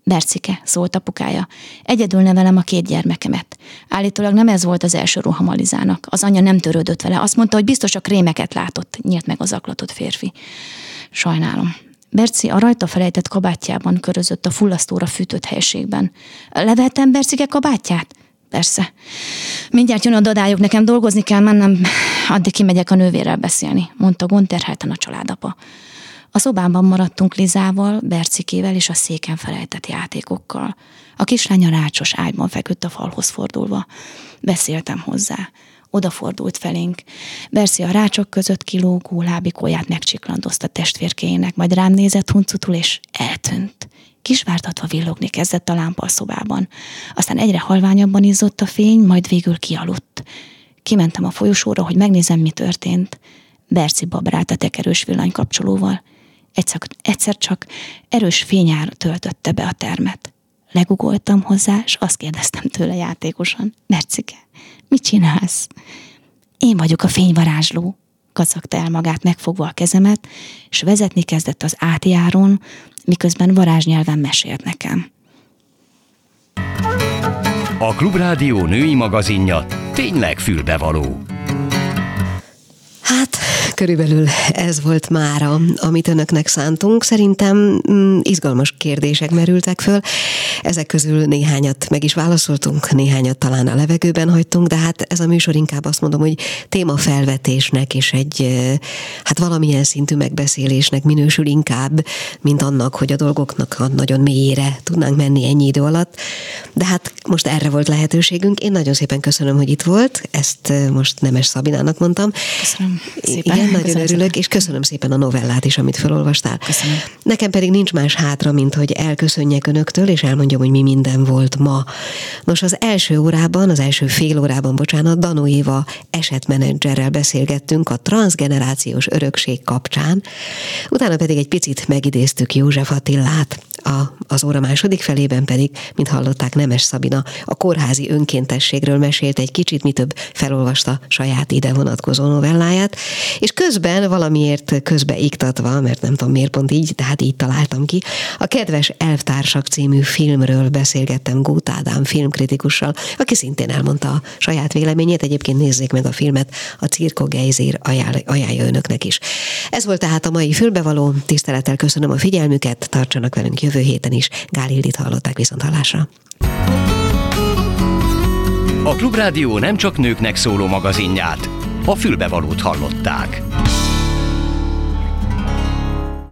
S4: Bercike, szólt apukája. Egyedül nevelem a két gyermekemet. Állítólag nem ez volt az első rohamalizának. Az anyja nem törődött vele. Azt mondta, hogy biztos a krémeket látott, nyílt meg az aklatott férfi. Sajnálom. Berci a rajta felejtett kabátjában körözött a fullasztóra fűtött helységben. Levettem Bercike kabátját? Persze. Mindjárt jön a dadályok, nekem dolgozni kell mennem, addig kimegyek a nővérrel beszélni, mondta gondterhelten a családapa. A szobában maradtunk Lizával, Bercikével és a széken felejtett játékokkal. A kislány a rácsos ágyban feküdt a falhoz fordulva. Beszéltem hozzá. Odafordult felénk. Berci a rácsok között kilógó lábikóját megcsiklandozta testvérkének, majd rám nézett huncutul, és eltűnt. Kisvártatva villogni kezdett a lámpa a szobában. Aztán egyre halványabban izzott a fény, majd végül kialudt. Kimentem a folyosóra, hogy megnézem, mi történt. Berci babrált a tekerős villanykapcsolóval. Egyszer, egyszer csak erős fényár töltötte be a termet. Legugoltam hozzá, és azt kérdeztem tőle játékosan. Bercike, mit csinálsz? Én vagyok a fényvarázsló, kacagta el magát megfogva a kezemet, és vezetni kezdett az átjáron, miközben varázsnyelven mesélt nekem.
S2: A Klubrádió női magazinja tényleg fülbevaló.
S1: Hát, körülbelül ez volt mára, amit önöknek szántunk. Szerintem mm, izgalmas kérdések merültek föl. Ezek közül néhányat meg is válaszoltunk, néhányat talán a levegőben hagytunk, de hát ez a műsor inkább azt mondom, hogy témafelvetésnek és egy hát valamilyen szintű megbeszélésnek minősül inkább, mint annak, hogy a dolgoknak a nagyon mélyére tudnánk menni ennyi idő alatt. De hát most erre volt lehetőségünk. Én nagyon szépen köszönöm, hogy itt volt. Ezt most Nemes Szabinának mondtam.
S4: Köszönöm szépen.
S1: Igen, nagyon köszönöm örülök, szépen. és köszönöm szépen a novellát is, amit felolvastál.
S4: Köszönöm.
S1: Nekem pedig nincs más hátra, mint hogy elköszönjek önöktől, és elmondjam, hogy mi minden volt ma. Nos, az első órában, az első fél órában, bocsánat, Danó Éva esetmenedzserrel beszélgettünk a transgenerációs örökség kapcsán, utána pedig egy picit megidéztük József Attillát, a, az óra második felében pedig, mint hallották, Nemes Szabina a kórházi önkéntességről mesélt egy kicsit, mi több felolvasta saját ide vonatkozó novelláját, és közben valamiért közbe iktatva, mert nem tudom miért pont így, tehát így találtam ki, a Kedves Elvtársak című filmről beszélgettem Gót Ádám filmkritikussal, aki szintén elmondta a saját véleményét, egyébként nézzék meg a filmet, a Cirko Geizér ajánl- ajánlja önöknek is. Ez volt tehát a mai fülbevaló, tisztelettel köszönöm a figyelmüket, tartsanak velünk jövő héten is. Gál Ildit hallották viszont hallásra.
S2: A Klubrádió nem csak nőknek szóló magazinját, a fülbevalót hallották.